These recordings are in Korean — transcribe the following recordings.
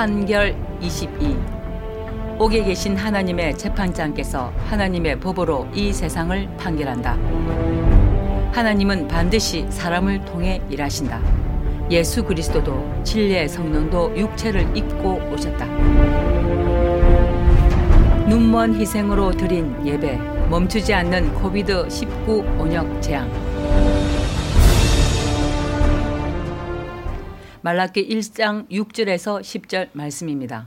판결 22 옥에 계신 하나님의 재판장께서 하나님의 법으로 이 세상을 판결한다. 하나님은 반드시 사람을 통해 일하신다. 예수 그리스도도 진리의 성령도 육체를 입고 오셨다. 눈먼 희생으로 드린 예배, 멈추지 않는 코비드 19 온역 재앙. 말라기 1장 6절에서 10절 말씀입니다.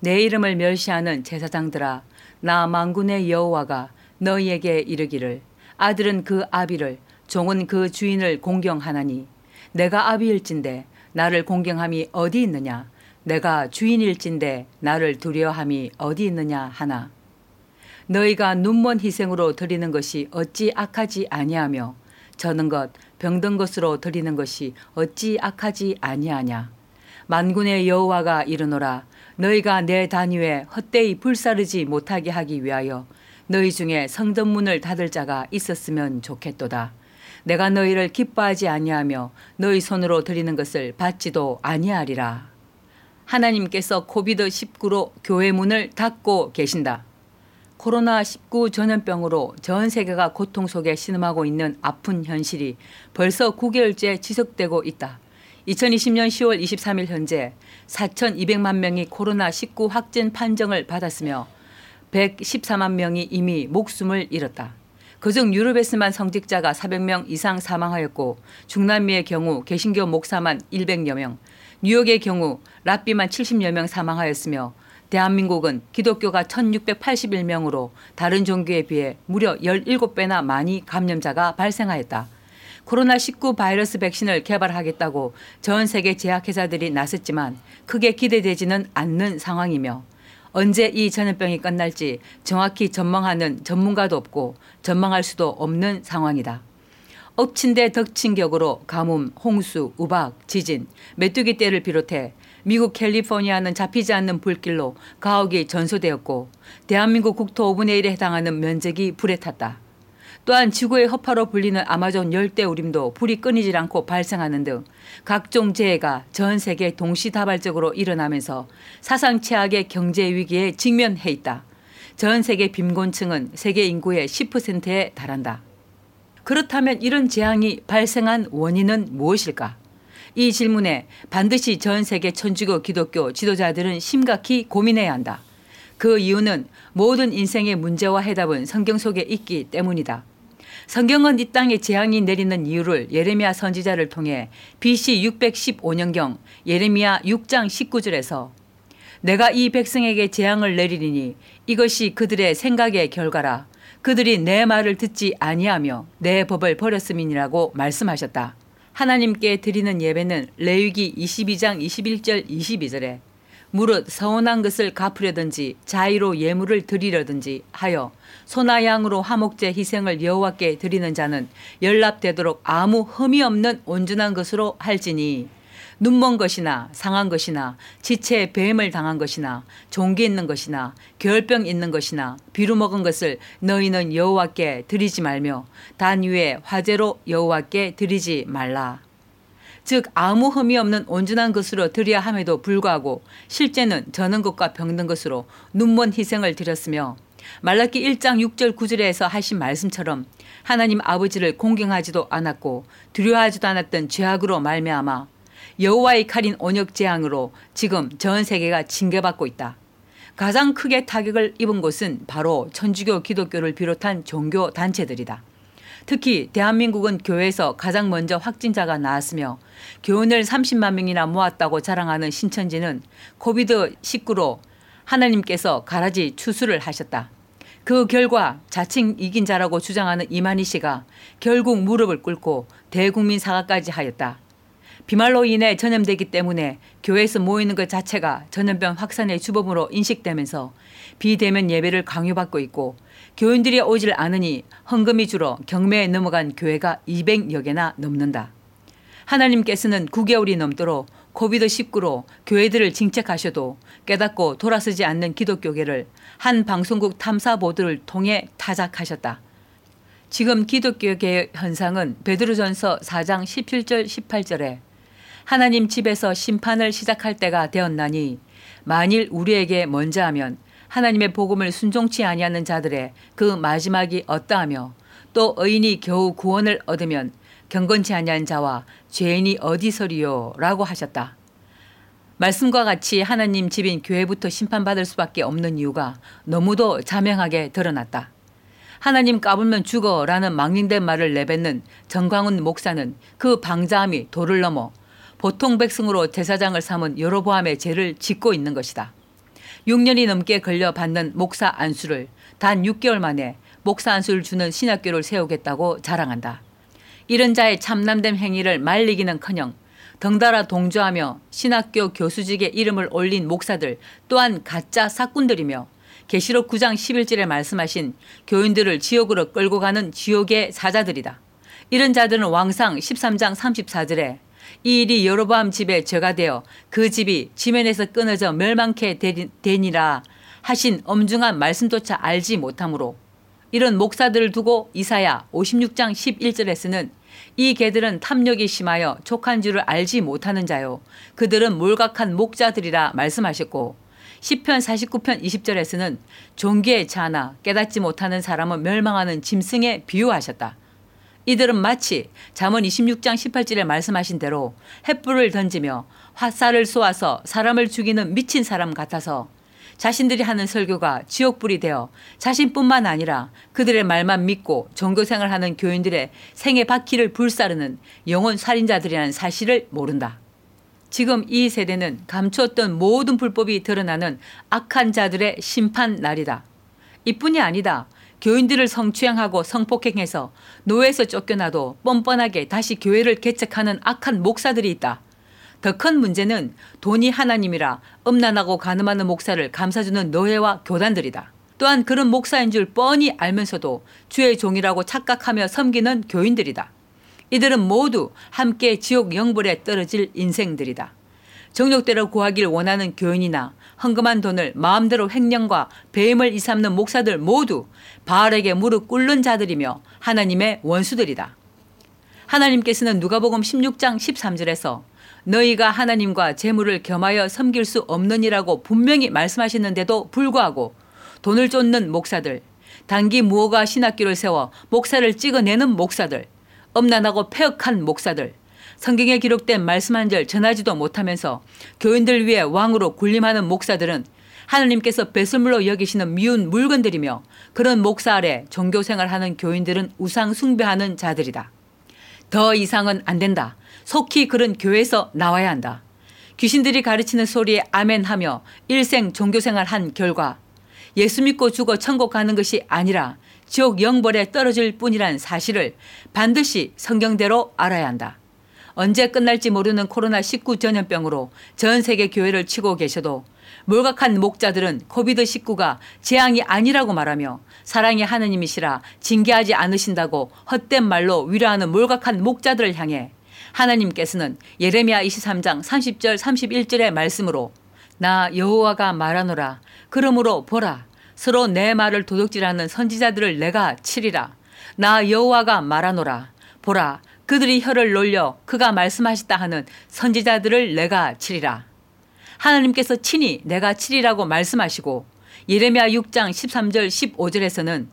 내 이름을 멸시하는 제사장들아 나 만군의 여호와가 너희에게 이르기를 아들은 그 아비를 종은 그 주인을 공경하나니 내가 아비일진데 나를 공경함이 어디 있느냐 내가 주인일진데 나를 두려워함이 어디 있느냐 하나 너희가 눈먼 희생으로 드리는 것이 어찌 악하지 아니하며 저는 것 병든 것으로 드리는 것이 어찌 악하지 아니하냐 만군의 여호와가 이르노라 너희가 내 단위에 헛되이 불사르지 못하게 하기 위하여 너희 중에 성전문을 닫을 자가 있었으면 좋겠도다. 내가 너희를 기뻐하지 아니하며 너희 손으로 드리는 것을 받지도 아니하리라. 하나님께서 코비드 19로 교회 문을 닫고 계신다. 코로나19 전염병으로 전 세계가 고통 속에 신음하고 있는 아픈 현실이 벌써 9개월째 지속되고 있다. 2020년 10월 23일 현재 4,200만 명이 코로나19 확진 판정을 받았으며 114만 명이 이미 목숨을 잃었다. 그중 유럽에서만 성직자가 400명 이상 사망하였고 중남미의 경우 개신교 목사만 100여 명, 뉴욕의 경우 랍비만 70여 명 사망하였으며 대한민국은 기독교가 1681명으로 다른 종교에 비해 무려 17배나 많이 감염자가 발생하였다. 코로나19 바이러스 백신을 개발하겠다고 전 세계 제약회사들이 나섰지만 크게 기대되지는 않는 상황이며 언제 이 전염병이 끝날지 정확히 전망하는 전문가도 없고 전망할 수도 없는 상황이다. 엎친 데 덕친 격으로 가뭄, 홍수, 우박, 지진, 메뚜기 떼를 비롯해 미국 캘리포니아는 잡히지 않는 불길로 가옥이 전소되었고 대한민국 국토 5분의 1에 해당하는 면적이 불에 탔다. 또한 지구의 허파로 불리는 아마존 열대우림도 불이 끊이질 않고 발생하는 등 각종 재해가 전 세계 동시다발적으로 일어나면서 사상 최악의 경제 위기에 직면해 있다. 전 세계 빈곤층은 세계 인구의 10%에 달한다. 그렇다면 이런 재앙이 발생한 원인은 무엇일까? 이 질문에 반드시 전 세계 천주교 기독교 지도자들은 심각히 고민해야 한다. 그 이유는 모든 인생의 문제와 해답은 성경 속에 있기 때문이다. 성경은 이 땅에 재앙이 내리는 이유를 예레미야 선지자를 통해 BC 615년경 예레미야 6장 19절에서 내가 이 백성에게 재앙을 내리리니 이것이 그들의 생각의 결과라 그들이 내 말을 듣지 아니하며 내 법을 버렸음이니라고 말씀하셨다. 하나님께 드리는 예배는 레위기 22장 21절 22절에 무릇 서운한 것을 갚으려든지 자의로 예물을 드리려든지 하여 소나 양으로 화목제 희생을 여호와께 드리는 자는 연락되도록 아무 흠이 없는 온전한 것으로 할지니 눈먼 것이나 상한 것이나 지체에 뱀을 당한 것이나 종기 있는 것이나 결병 있는 것이나 비루 먹은 것을 너희는 여호와께 드리지 말며 단 위에 화제로 여호와께 드리지 말라. 즉 아무 흠이 없는 온전한 것으로 드려야 함에도 불구하고 실제는 저는 것과 병든 것으로 눈먼 희생을 드렸으며 말라기 1장 6절 9절에서 하신 말씀처럼 하나님 아버지를 공경하지도 않았고 두려워하지도 않았던 죄악으로 말미암아 여호와의 칼인 온역 재앙으로 지금 전 세계가 징계받고 있다. 가장 크게 타격을 입은 곳은 바로 천주교 기독교를 비롯한 종교 단체들이다. 특히 대한민국은 교회에서 가장 먼저 확진자가 나왔으며 교인을 30만 명이나 모았다고 자랑하는 신천지는 COVID19로 하나님께서 가라지 추수를 하셨다. 그 결과 자칭 이긴 자라고 주장하는 이만희 씨가 결국 무릎을 꿇고 대국민 사과까지 하였다. 비말로 인해 전염되기 때문에 교회에서 모이는 것 자체가 전염병 확산의 주범으로 인식되면서 비대면 예배를 강요받고 있고 교인들이 오질 않으니 헌금이 줄어 경매에 넘어간 교회가 200여 개나 넘는다. 하나님께서는 9개월이 넘도록 COVID19로 교회들을 징책하셔도 깨닫고 돌아서지 않는 기독교계를 한 방송국 탐사 보도를 통해 타작하셨다. 지금 기독교계의 현상은 베드로전서 4장 17절 18절에 하나님 집에서 심판을 시작할 때가 되었나니 만일 우리에게 먼저 하면 하나님의 복음을 순종치 아니하는 자들의 그 마지막이 어떠하며 또 의인이 겨우 구원을 얻으면 경건치 아니한 자와 죄인이 어디서리요 라고 하셨다. 말씀과 같이 하나님 집인 교회부터 심판받을 수밖에 없는 이유가 너무도 자명하게 드러났다. 하나님 까불면 죽어라는 망린된 말을 내뱉는 정광훈 목사는 그 방자함이 도를 넘어 보통 백성으로 제사장을 삼은 여로보암의 죄를 짓고 있는 것이다. 6년이 넘게 걸려 받는 목사 안수를 단 6개월 만에 목사 안수를 주는 신학교를 세우겠다고 자랑한다. 이런 자의 참남된 행위를 말리기는커녕 덩달아 동조하며 신학교 교수직에 이름을 올린 목사들 또한 가짜 사꾼들이며 계시록 9장 11절에 말씀하신 교인들을 지옥으로 끌고 가는 지옥의 사자들이다. 이런 자들은 왕상 13장 34절에 이 일이 여로보암 집에 죄가 되어 그 집이 지면에서 끊어져 멸망케 되니라 하신 엄중한 말씀조차 알지 못하므로 이런 목사들을 두고 이사야 56장 11절에서는 이 개들은 탐욕이 심하여 족한 줄을 알지 못하는 자요 그들은 몰각한 목자들이라 말씀하셨고 10편 49편 20절에서는 종기에 차나 깨닫지 못하는 사람은 멸망하는 짐승에 비유하셨다. 이들은 마치 잠언 26장 18절에 말씀하신 대로 횃불을 던지며 화살을 쏘아서 사람을 죽이는 미친 사람 같아서 자신들이 하는 설교가 지옥불이 되어 자신뿐만 아니라 그들의 말만 믿고 종교생활 하는 교인들의 생의 바퀴를 불사르는 영혼 살인자들이라는 사실을 모른다. 지금 이 세대는 감추었던 모든 불법이 드러나는 악한 자들의 심판 날이다. 이뿐이 아니다. 교인들을 성추행하고 성폭행해서 노예에서 쫓겨나도 뻔뻔하게 다시 교회를 개척하는 악한 목사들이 있다. 더 큰 문제는 돈이 하나님이라 음란하고 가늠하는 목사를 감싸주는 노예와 교단들이다. 또한 그런 목사인 줄 뻔히 알면서도 주의 종이라고 착각하며 섬기는 교인들이다. 이들은 모두 함께 지옥 영불에 떨어질 인생들이다. 정욕대로 구하길 원하는 교인이나 헌금한 돈을 마음대로 횡령과 배임을 이삼는 목사들 모두 바알에게 무릎 꿇는 자들이며 하나님의 원수들이다. 하나님께서는 누가복음 16장 13절에서 너희가 하나님과 재물을 겸하여 섬길 수 없느니라고 분명히 말씀하셨는데도 불구하고 돈을 쫓는 목사들, 단기 무허가 신학교를 세워 목사를 찍어내는 목사들, 엄난하고 폐역한 목사들, 성경에 기록된 말씀 한 절 전하지도 못하면서 교인들 위해 왕으로 군림하는 목사들은 하나님께서 배설물로 여기시는 미운 물건들이며 그런 목사 아래 종교 생활하는 교인들은 우상 숭배하는 자들이다. 더 이상은 안 된다. 속히 그런 교회에서 나와야 한다. 귀신들이 가르치는 소리에 아멘하며 일생 종교 생활 한 결과 예수 믿고 죽어 천국 가는 것이 아니라 지옥 영벌에 떨어질 뿐이란 사실을 반드시 성경대로 알아야 한다. 언제 끝날지 모르는 코로나19 전염병으로 전 세계 교회를 치고 계셔도 몰각한 목자들은 코비드19가 재앙이 아니라고 말하며 사랑의 하느님이시라 징계하지 않으신다고 헛된 말로 위로하는 몰각한 목자들을 향해 하나님께서는 예레미야 23장 30절 31절의 말씀으로 나 여호와가 말하노라 그러므로 보라 서로 내 말을 도둑질하는 선지자들을 내가 치리라. 나 여호와가 말하노라. 보라 그들이 혀를 놀려 그가 말씀하셨다 하는 선지자들을 내가 치리라. 하나님께서 친히 내가 치리라고 말씀하시고 예레미야 6장 13절 15절에서는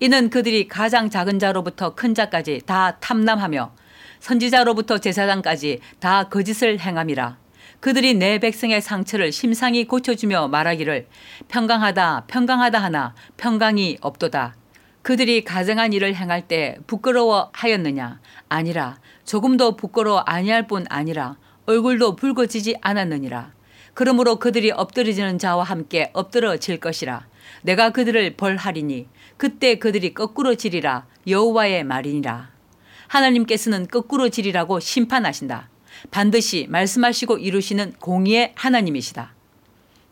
이는 그들이 가장 작은 자로부터 큰 자까지 다 탐남하며 선지자로부터 제사장까지 다 거짓을 행함이라. 그들이 내 백성의 상처를 심상히 고쳐주며 말하기를 평강하다 평강하다 하나 평강이 없도다. 그들이 가정한 일을 행할 때 부끄러워하였느냐? 아니라 조금도 부끄러워 아니할 뿐 아니라 얼굴도 붉어지지 않았느니라. 그러므로 그들이 엎드러지는 자와 함께 엎드러질 것이라. 내가 그들을 벌하리니 그때 그들이 거꾸로 지리라. 여호와의 말이니라. 하나님께서는 거꾸로 지리라고 심판하신다. 반드시 말씀하시고 이루시는 공의의 하나님이시다.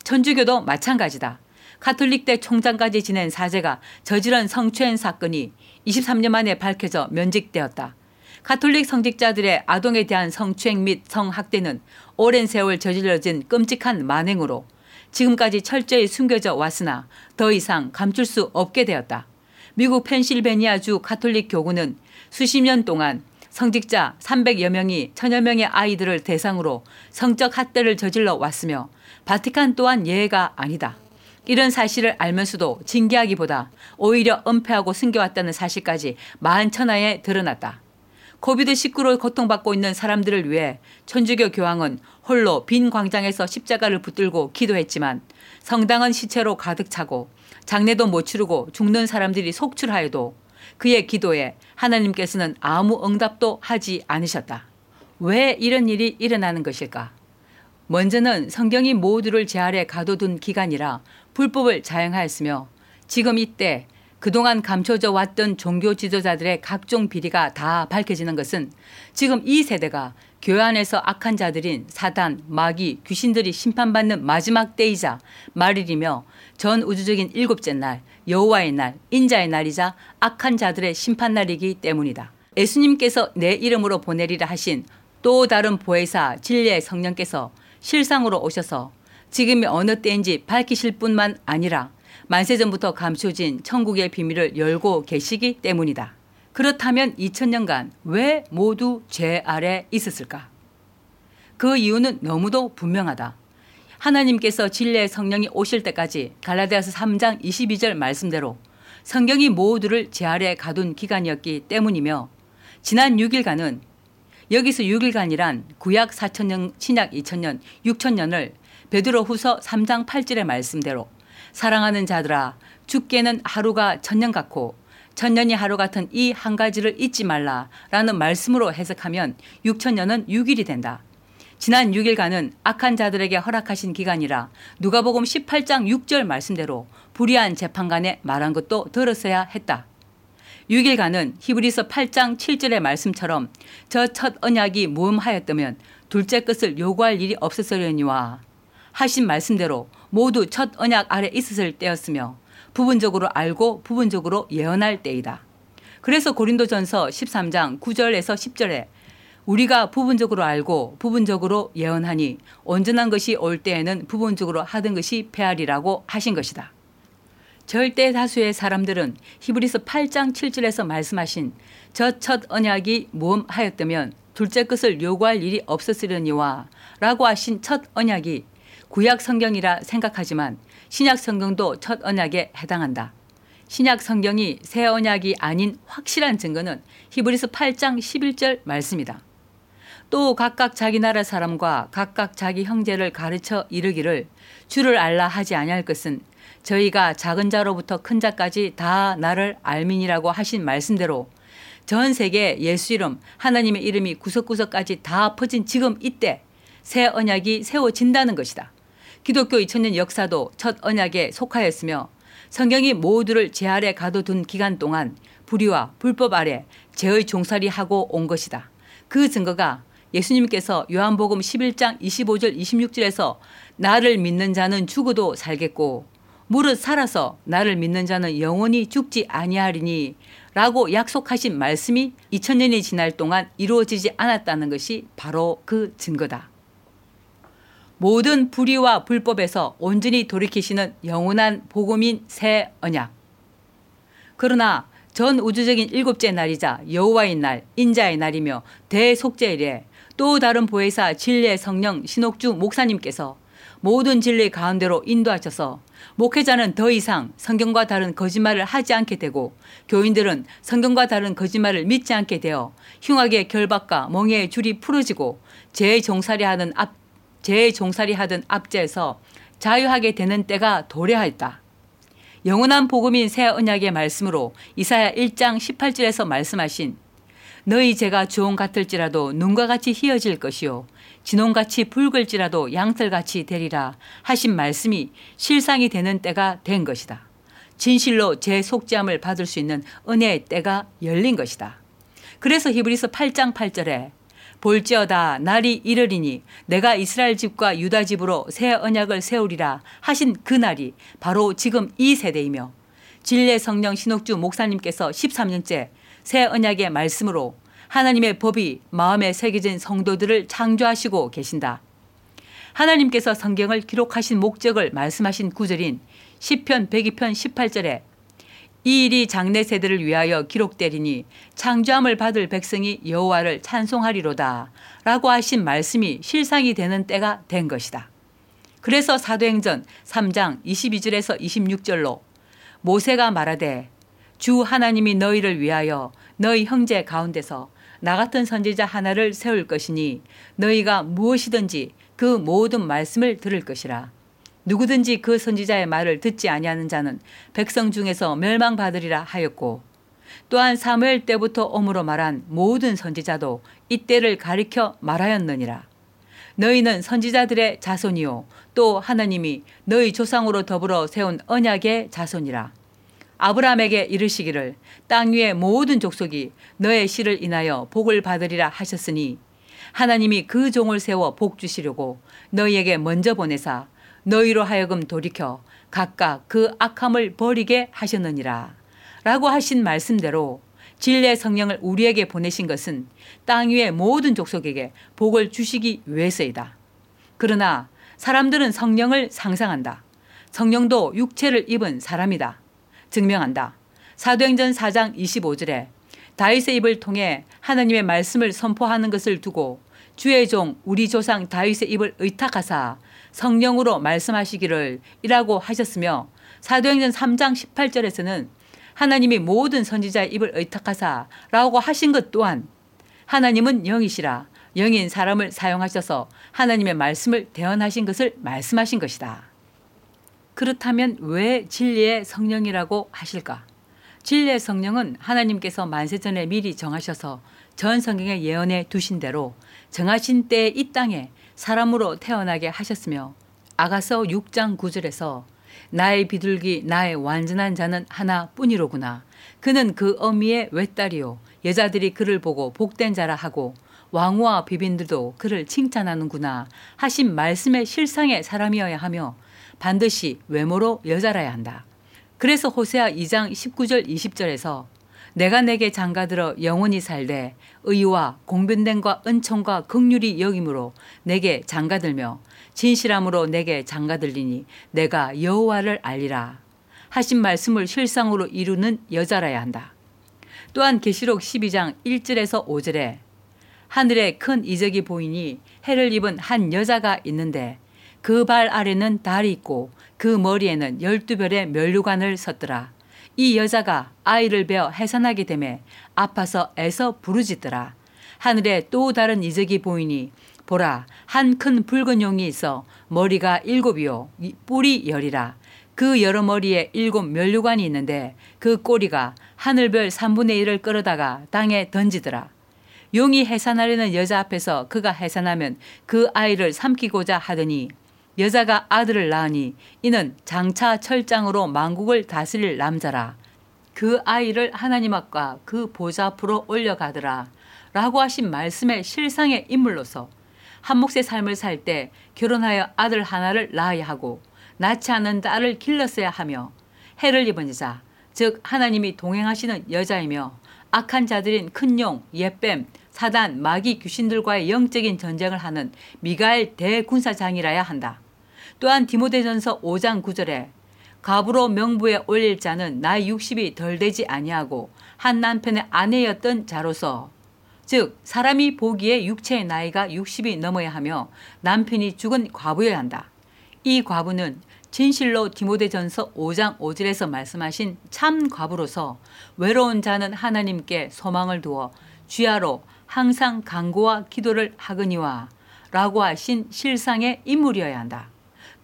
천주교도 마찬가지다 카톨릭대 총장까지 지낸 사제가 저지른 성추행 사건이 23년 만에 밝혀져 면직되었다. 카톨릭 성직자들의 아동에 대한 성추행 및 성학대는 오랜 세월 저질러진 끔찍한 만행으로 지금까지 철저히 숨겨져 왔으나 더 이상 감출 수 없게 되었다. 미국 펜실베니아주 카톨릭 교구는 수십 년 동안 성직자 300여 명이 천여 명의 아이들을 대상으로 성적 학대를 저질러 왔으며 바티칸 또한 예외가 아니다. 이런 사실을 알면서도 징계하기보다 오히려 은폐하고 숨겨왔다는 사실까지 만천하에 드러났다. COVID19로 고통받고 있는 사람들을 위해 천주교 교황은 홀로 빈 광장에서 십자가를 붙들고 기도했지만 성당은 시체로 가득 차고 장례도 못 치르고 죽는 사람들이 속출하여도 그의 기도에 하나님께서는 아무 응답도 하지 않으셨다. 왜 이런 일이 일어나는 것일까? 먼저는 성경이 모두를 제 아래 가둬둔 기간이라 불법을 자행하였으며 지금 이때 그동안 감춰져 왔던 종교 지도자들의 각종 비리가 다 밝혀지는 것은 지금 이 세대가 교회 안에서 악한 자들인 사단, 마귀, 귀신들이 심판받는 마지막 때이자 말일이며 전 우주적인 일곱째 날, 여호와의 날, 인자의 날이자 악한 자들의 심판날이기 때문이다. 예수님께서 내 이름으로 보내리라 하신 또 다른 보혜사 진리의 성령께서 실상으로 오셔서 지금이 어느 때인지 밝히실 뿐만 아니라 만세전부터 감춰진 천국의 비밀을 열고 계시기 때문이다. 그렇다면 2000년간 왜 모두 죄 아래 있었을까? 그 이유는 너무도 분명하다. 하나님께서 진리의 성령이 오실 때까지 갈라디아서 3장 22절 말씀대로 성경이 모두를 제 아래 가둔 기간이었기 때문이며 지난 6일간은 여기서 6일간이란 구약 4천년, 신약 2천년, 6천년을 베드로 후서 3장 8절의 말씀대로 사랑하는 자들아 죽게는 하루가 천년 같고 천년이 하루 같은 이 한 가지를 잊지 말라라는 말씀으로 해석하면 6천년은 6일이 된다. 지난 6일간은 악한 자들에게 허락하신 기간이라 누가복음 18장 6절 말씀대로 불의한 재판관에 말한 것도 들었어야 했다. 6일간은 히브리서 8장 7절의 말씀처럼 저 첫 언약이 무음하였다면 둘째 것을 요구할 일이 없었으려니와 하신 말씀대로 모두 첫 언약 아래 있었을 때였으며 부분적으로 알고 부분적으로 예언할 때이다. 그래서 고린도전서 13장 9절에서 10절에 우리가 부분적으로 알고 부분적으로 예언하니 온전한 것이 올 때에는 부분적으로 하던 것이 폐하리라고 하신 것이다. 절대 다수의 사람들은 히브리서 8장 7절에서 말씀하신 저 첫 언약이 모험하였다면 둘째 것을 요구할 일이 없었으려니와 라고 하신 첫 언약이 구약 성경이라 생각하지만 신약 성경도 첫 언약에 해당한다. 신약 성경이 새 언약이 아닌 확실한 증거는 히브리서 8장 11절 말씀이다. 또 각각 자기 나라 사람과 각각 자기 형제를 가르쳐 이르기를 주를 알라 하지 아니할 것은 저희가 작은 자로부터 큰 자까지 다 나를 알민이라고 하신 말씀대로 전 세계 예수 이름 하나님의 이름이 구석구석까지 다 퍼진 지금 이때 새 언약이 세워진다는 것이다. 기독교 2000년 역사도 첫 언약에 속하였으며 성경이 모두를 제 아래 가둬둔 기간 동안 불의와 불법 아래 죄의 종살이 하고 온 것이다. 그 증거가 예수님께서 요한복음 11장 25절 26절에서 나를 믿는 자는 죽어도 살겠고 무릇 살아서 나를 믿는 자는 영원히 죽지 아니하리니 라고 약속하신 말씀이 2000년이 지날 동안 이루어지지 않았다는 것이 바로 그 증거다. 모든 불의와 불법에서 온전히 돌이키시는 영원한 복음인 새 언약. 그러나 전 우주적인 일곱째 날이자 여호와의 날, 인자의 날이며 대속죄일에 또 다른 보혜사 진리의 성령 신옥주 목사님께서 모든 진리 가운데로 인도하셔서 목회자는 더 이상 성경과 다른 거짓말을 하지 않게 되고 교인들은 성경과 다른 거짓말을 믿지 않게 되어 흉악의 결박과 멍해의 줄이 풀어지고 제 종살이 하는 앞 재종살이 하던 압제에서 자유하게 되는 때가 도래하였다. 영원한 복음인 새 언약의 말씀으로 이사야 1장 18절에서 말씀하신 너희 죄가 주홍 같을지라도 눈과 같이 희어질 것이요 진홍같이 붉을지라도 양털같이 되리라 하신 말씀이 실상이 되는 때가 된 것이다. 진실로 제 속죄함을 받을 수 있는 은혜의 때가 열린 것이다. 그래서 히브리서 8장 8절에 볼지어다 날이 이르리니 내가 이스라엘 집과 유다 집으로 새 언약을 세우리라 하신 그 날이 바로 지금 이 세대이며 진례 성령 신옥주 목사님께서 13년째 새 언약의 말씀으로 하나님의 법이 마음에 새겨진 성도들을 창조하시고 계신다. 하나님께서 성경을 기록하신 목적을 말씀하신 구절인 10편 102편 18절에 이 일이 장래 세대를 위하여 기록되리니 창조함을 받을 백성이 여호와를 찬송하리로다 라고 하신 말씀이 실상이 되는 때가 된 것이다. 그래서 사도행전 3장 22절에서 26절로 모세가 말하되 주 하나님이 너희를 위하여 너희 형제 가운데서 나 같은 선지자 하나를 세울 것이니 너희가 무엇이든지 그 모든 말씀을 들을 것이라. 누구든지 그 선지자의 말을 듣지 아니하는 자는 백성 중에서 멸망받으리라 하였고 또한 사무엘 때부터 om으로 말한 모든 선지자도 이때를 가리켜 말하였느니라. 너희는 선지자들의 자손이요 또 하나님이 너희 조상으로 더불어 세운 언약의 자손이라. 아브라함에게 이르시기를 땅 위의 모든 족속이 너의 씨를 인하여 복을 받으리라 하셨으니 하나님이 그 종을 세워 복 주시려고 너희에게 먼저 보내사 너희로 하여금 돌이켜 각각 그 악함을 버리게 하셨느니라. 라고 하신 말씀대로 진리의 성령을 우리에게 보내신 것은 땅 위의 모든 족속에게 복을 주시기 위해서이다. 그러나 사람들은 성령을 상상한다. 성령도 육체를 입은 사람이다. 증명한다. 사도행전 4장 25절에 다윗의 입을 통해 하나님의 말씀을 선포하는 것을 두고 주의 종 우리 조상 다윗의 입을 의탁하사 성령으로 말씀하시기를 이라고 하셨으며 사도행전 3장 18절에서는 하나님이 모든 선지자의 입을 의탁하사 라고 하신 것 또한 하나님은 영이시라 영인 사람을 사용하셔서 하나님의 말씀을 대언하신 것을 말씀하신 것이다. 그렇다면 왜 진리의 성령이라고 하실까? 진리의 성령은 하나님께서 만세전에 미리 정하셔서 전 성경에 예언해 두신 대로 정하신 때에 이 땅에 사람으로 태어나게 하셨으며 아가서 6장 9절에서 나의 비둘기 나의 완전한 자는 하나뿐이로구나. 그는 그 어미의 외딸이요 여자들이 그를 보고 복된 자라 하고 왕후와 비빈들도 그를 칭찬하는구나 하신 말씀의 실상의 사람이어야 하며 반드시 외모로 여자라야 한다. 그래서 호세아 2장 19절 20절에서 내가 내게 장가들어 영원히 살되 의와 공변됨과 은총과 극률이 여김으로 내게 장가들며 진실함으로 내게 장가들리니 내가 여호와를 알리라 하신 말씀을 실상으로 이루는 여자라야 한다. 또한 계시록 12장 1절에서 5절에 하늘에 큰 이적이 보이니 해를 입은 한 여자가 있는데 그 발 아래는 달이 있고 그 머리에는 열두 별의 멸류관을 섰더라. 이 여자가 아이를 베어 해산하게 되매 아파서 애서 부르짖더라. 하늘에 또 다른 이적이 보이니 보라 한 큰 붉은 용이 있어 머리가 일곱이요 뿔이 열이라. 그 여러 머리에 일곱 멸류관이 있는데 그 꼬리가 하늘별 3분의 1을 끌어다가 땅에 던지더라. 용이 해산하려는 여자 앞에서 그가 해산하면 그 아이를 삼키고자 하더니 여자가 아들을 낳으니 이는 장차 철장으로 만국을 다스릴 남자라. 그 아이를 하나님 앞과 그 보좌 앞으로 올려가더라. 라고 하신 말씀의 실상의 인물로서 한 몫의 삶을 살 때 결혼하여 아들 하나를 낳아야 하고 낳지 않은 딸을 길렀어야 하며 해를 입은 여자, 즉 하나님이 동행하시는 여자이며 악한 자들인 큰 용, 예뱀, 사단, 마귀, 귀신들과의 영적인 전쟁을 하는 미가엘 대군사장이라야 한다. 또한 디모데전서 5장 9절에 갑으로 명부에 올릴 자는 나이 60이 덜 되지 아니하고 한 남편의 아내였던 자로서 즉 사람이 보기에 육체의 나이가 60이 넘어야 하며 남편이 죽은 과부여야 한다. 이 과부는 진실로 디모데전서 5장 5절에서 말씀하신 참 과부로서 외로운 자는 하나님께 소망을 두어 주야로 항상 간구와 기도를 하거니와 라고 하신 실상의 인물이어야 한다.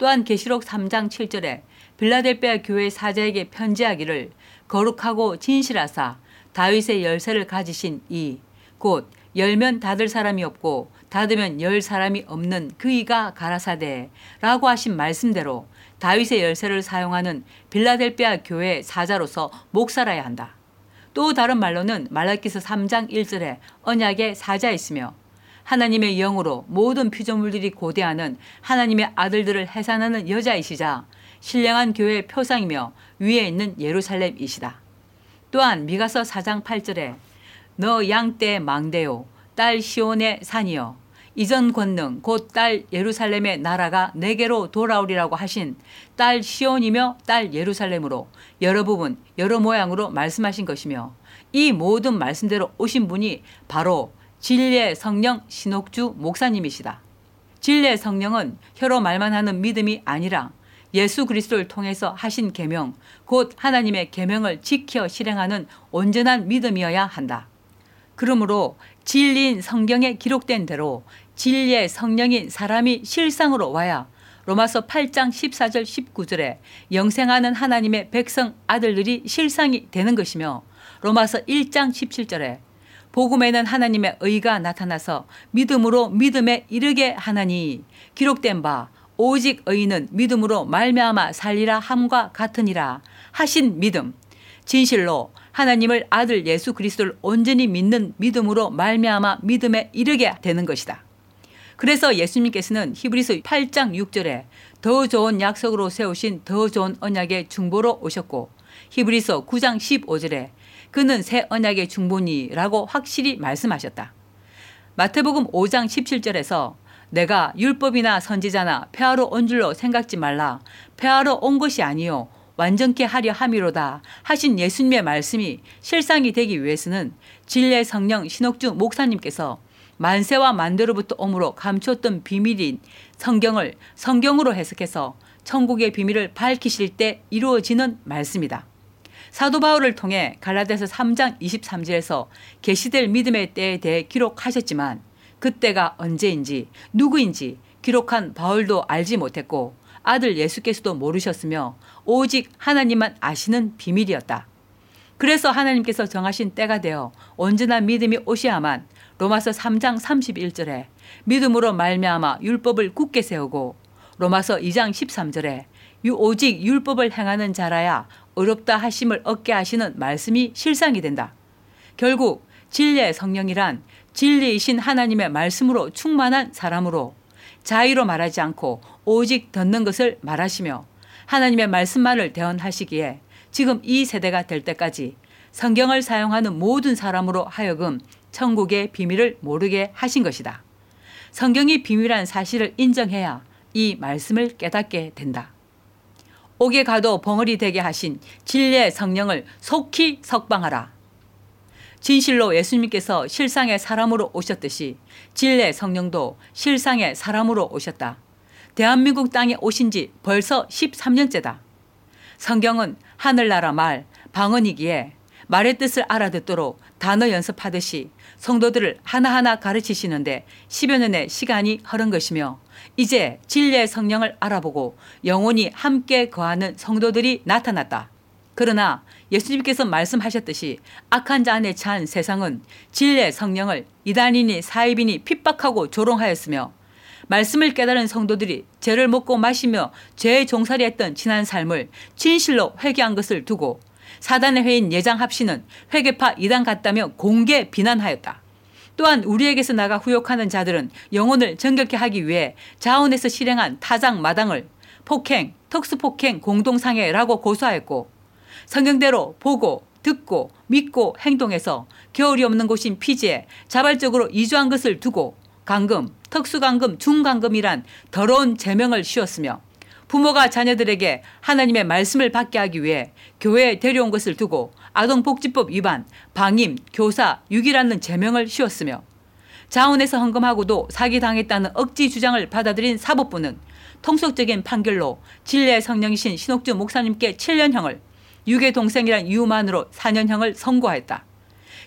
또한 계시록 3장 7절에 빌라델베아 교회 사자에게 편지하기를 거룩하고 진실하사 다윗의 열쇠를 가지신 이 곧 열면 닫을 사람이 없고 닫으면 열 사람이 없는 그 이가 가라사대라고 하신 말씀대로 다윗의 열쇠를 사용하는 빌라델베아 교회 사자로서 목살아야 한다. 또 다른 말로는 말라기서 3장 1절에 언약의 사자있으며 하나님의 영으로 모든 피조물들이 고대하는 하나님의 아들들을 해산하는 여자이시자 신령한 교회의 표상이며 위에 있는 예루살렘이시다. 또한 미가서 4장 8절에 너 양떼 망대요 딸 시온의 산이여 이전 권능 곧 딸 예루살렘의 나라가 내게로 돌아오리라고 하신 딸 시온이며 딸 예루살렘으로 여러 부분 여러 모양으로 말씀하신 것이며 이 모든 말씀대로 오신 분이 바로 진리의 성령 신옥주 목사님이시다. 진리의 성령은 혀로 말만 하는 믿음이 아니라 예수 그리스도를 통해서 하신 계명 곧 하나님의 계명을 지켜 실행하는 온전한 믿음이어야 한다. 그러므로 진리인 성경에 기록된 대로 진리의 성령인 사람이 실상으로 와야 로마서 8장 14절 19절에 영생하는 하나님의 백성 아들들이 실상이 되는 것이며 로마서 1장 17절에 복음에는 하나님의 의가 나타나서 믿음으로 믿음에 이르게 하나니 기록된 바 오직 의인은 믿음으로 말미암아 살리라 함과 같으니라 하신 믿음 진실로 하나님을 아들 예수 그리스도를 온전히 믿는 믿음으로 말미암아 믿음에 이르게 되는 것이다. 그래서 예수님께서는 히브리서 8장 6절에 더 좋은 약속으로 세우신 더 좋은 언약의 중보로 오셨고 히브리서 9장 15절에 그는 새 언약의 중보니라고 확실히 말씀하셨다. 마태복음 5장 17절에서 내가 율법이나 선지자나 폐하러 온 줄로 생각지 말라. 폐하러 온 것이 아니요 완전케 하려 함이로다 하신 예수님의 말씀이 실상이 되기 위해서는 진리의 성령 신옥주 목사님께서 만세와 만대로부터 오므로 감췄던 비밀인 성경을 성경으로 해석해서 천국의 비밀을 밝히실 때 이루어지는 말씀이다. 사도 바울을 통해 갈라디아서 3장 23절에서 계시될 믿음의 때에 대해 기록하셨지만 그때가 언제인지 누구인지 기록한 바울도 알지 못했고 아들 예수께서도 모르셨으며 오직 하나님만 아시는 비밀이었다. 그래서 하나님께서 정하신 때가 되어 온전한 믿음이 오셔야만 로마서 3장 31절에 믿음으로 말미암아 율법을 굳게 세우고 로마서 2장 13절에 오직 율법을 행하는 자라야 어렵다 하심을 얻게 하시는 말씀이 실상이 된다. 결국 진리의 성령이란 진리이신 하나님의 말씀으로 충만한 사람으로 자의로 말하지 않고 오직 듣는 것을 말하시며 하나님의 말씀만을 대언하시기에 지금 이 세대가 될 때까지 성경을 사용하는 모든 사람으로 하여금 천국의 비밀을 모르게 하신 것이다. 성경이 비밀한 사실을 인정해야 이 말씀을 깨닫게 된다. 옥에 가도 벙어리 되게 하신 진리의 성령을 속히 석방하라. 진실로 예수님께서 실상의 사람으로 오셨듯이 진리의 성령도 실상의 사람으로 오셨다. 대한민국 땅에 오신 지 벌써 13년째다. 성경은 하늘나라 말, 방언이기에 말의 뜻을 알아듣도록 단어 연습하듯이 성도들을 하나하나 가르치시는데 10여 년의 시간이 흐른 것이며 이제 진리의 성령을 알아보고 영원히 함께 거하는 성도들이 나타났다. 그러나 예수님께서 말씀하셨듯이 악한 자 안에 찬 세상은 진리의 성령을 이단인이 사입인이 핍박하고 조롱하였으며 말씀을 깨달은 성도들이 죄를 먹고 마시며 죄의 종살이했던 지난 삶을 진실로 회개한 것을 두고 사단의 회인 예장 합시는 회개파 이단 같다며 공개 비난하였다. 또한 우리에게서 나가 후욕하는 자들은 영혼을 정결케 하기 위해 자원에서 실행한 타작 마당을 폭행, 특수폭행 공동상해라고 고소하였고 성경대로 보고 듣고 믿고 행동해서 겨울이 없는 곳인 피지에 자발적으로 이주한 것을 두고 강금, 특수강금, 중강금이란 더러운 제명을 씌웠으며 부모가 자녀들에게 하나님의 말씀을 받게 하기 위해 교회에 데려온 것을 두고 아동복지법 위반, 방임, 교사, 유기라는 제명을 씌웠으며 자원에서 헌금하고도 사기당했다는 억지 주장을 받아들인 사법부는 통속적인 판결로 진례 성령이신 신옥주 목사님께 7년형을 유괴 동생이란 이유만으로 4년형을 선고하였다.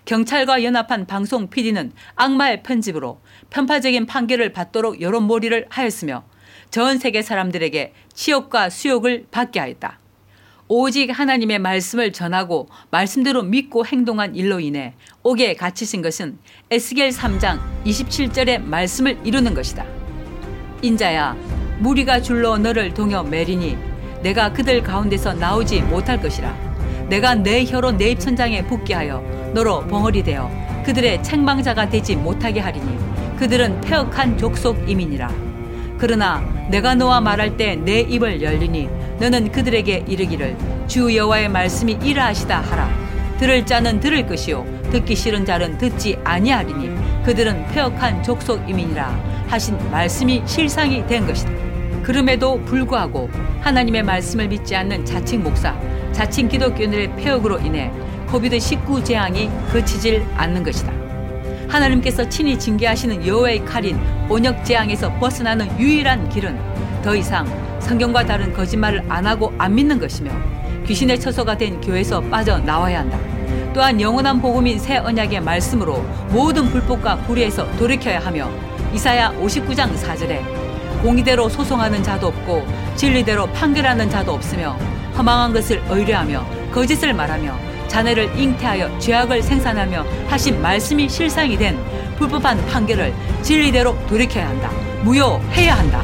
경찰과 연합한 방송 PD는 악마의 편집으로 편파적인 판결을 받도록 여론몰이를 하였으며 전 세계 사람들에게 치욕과 수욕을 받게 하였다. 오직 하나님의 말씀을 전하고 말씀대로 믿고 행동한 일로 인해 옥에 갇히신 것은 에스겔 3장 27절의 말씀을 이루는 것이다. 인자야 무리가 줄로 너를 동여 매리니 내가 그들 가운데서 나오지 못할 것이라 내가 내 혀로 내 입천장에 붙게 하여 너로 벙어리 되어 그들의 책망자가 되지 못하게 하리니 그들은 폐역한 족속이민이라 그러나 내가 너와 말할 때 내 입을 열리니 너는 그들에게 이르기를 주 여호와의 말씀이 이러하시다 하라 들을 자는 들을 것이요 듣기 싫은 자는 듣지 아니하리니 그들은 폐역한 족속이민이라 하신 말씀이 실상이 된 것이다. 그럼에도 불구하고 하나님의 말씀을 믿지 않는 자칭 목사, 자칭 기독교인들의 폐역으로 인해 코비드 19 재앙이 그치질 않는 것이다. 하나님께서 친히 징계하시는 여호와의 칼인 온역 재앙에서 벗어나는 유일한 길은 더 이상 성경과 다른 거짓말을 안 하고 안 믿는 것이며 귀신의 처소가 된 교회에서 빠져나와야 한다. 또한 영원한 복음인 새 언약의 말씀으로 모든 불법과 불의에서 돌이켜야 하며 이사야 59장 4절에 공의대로 소송하는 자도 없고 진리대로 판결하는 자도 없으며 허망한 것을 의뢰하며 거짓을 말하며 자네를 잉태하여 죄악을 생산하며 하신 말씀이 실상이 된 불법한 판결을 진리대로 돌이켜야 한다. 무효해야 한다.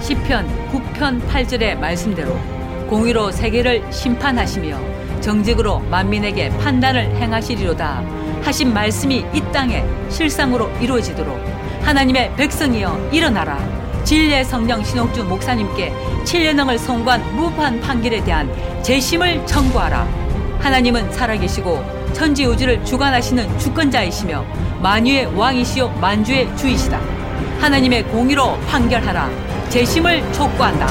시편 9편 8절의 말씀대로 공의로 세계를 심판하시며 정직으로 만민에게 판단을 행하시리로다 하신 말씀이 이 땅에 실상으로 이루어지도록 하나님의 백성이여 일어나라 진리의 성령 신옥주 목사님께 7년형을 선고한 무판 판결에 대한 재심을 청구하라 하나님은 살아계시고 천지우주를 주관하시는 주권자이시며 만유의 왕이시요 만주의 주이시다. 하나님의 공의로 판결하라. 재심을 촉구한다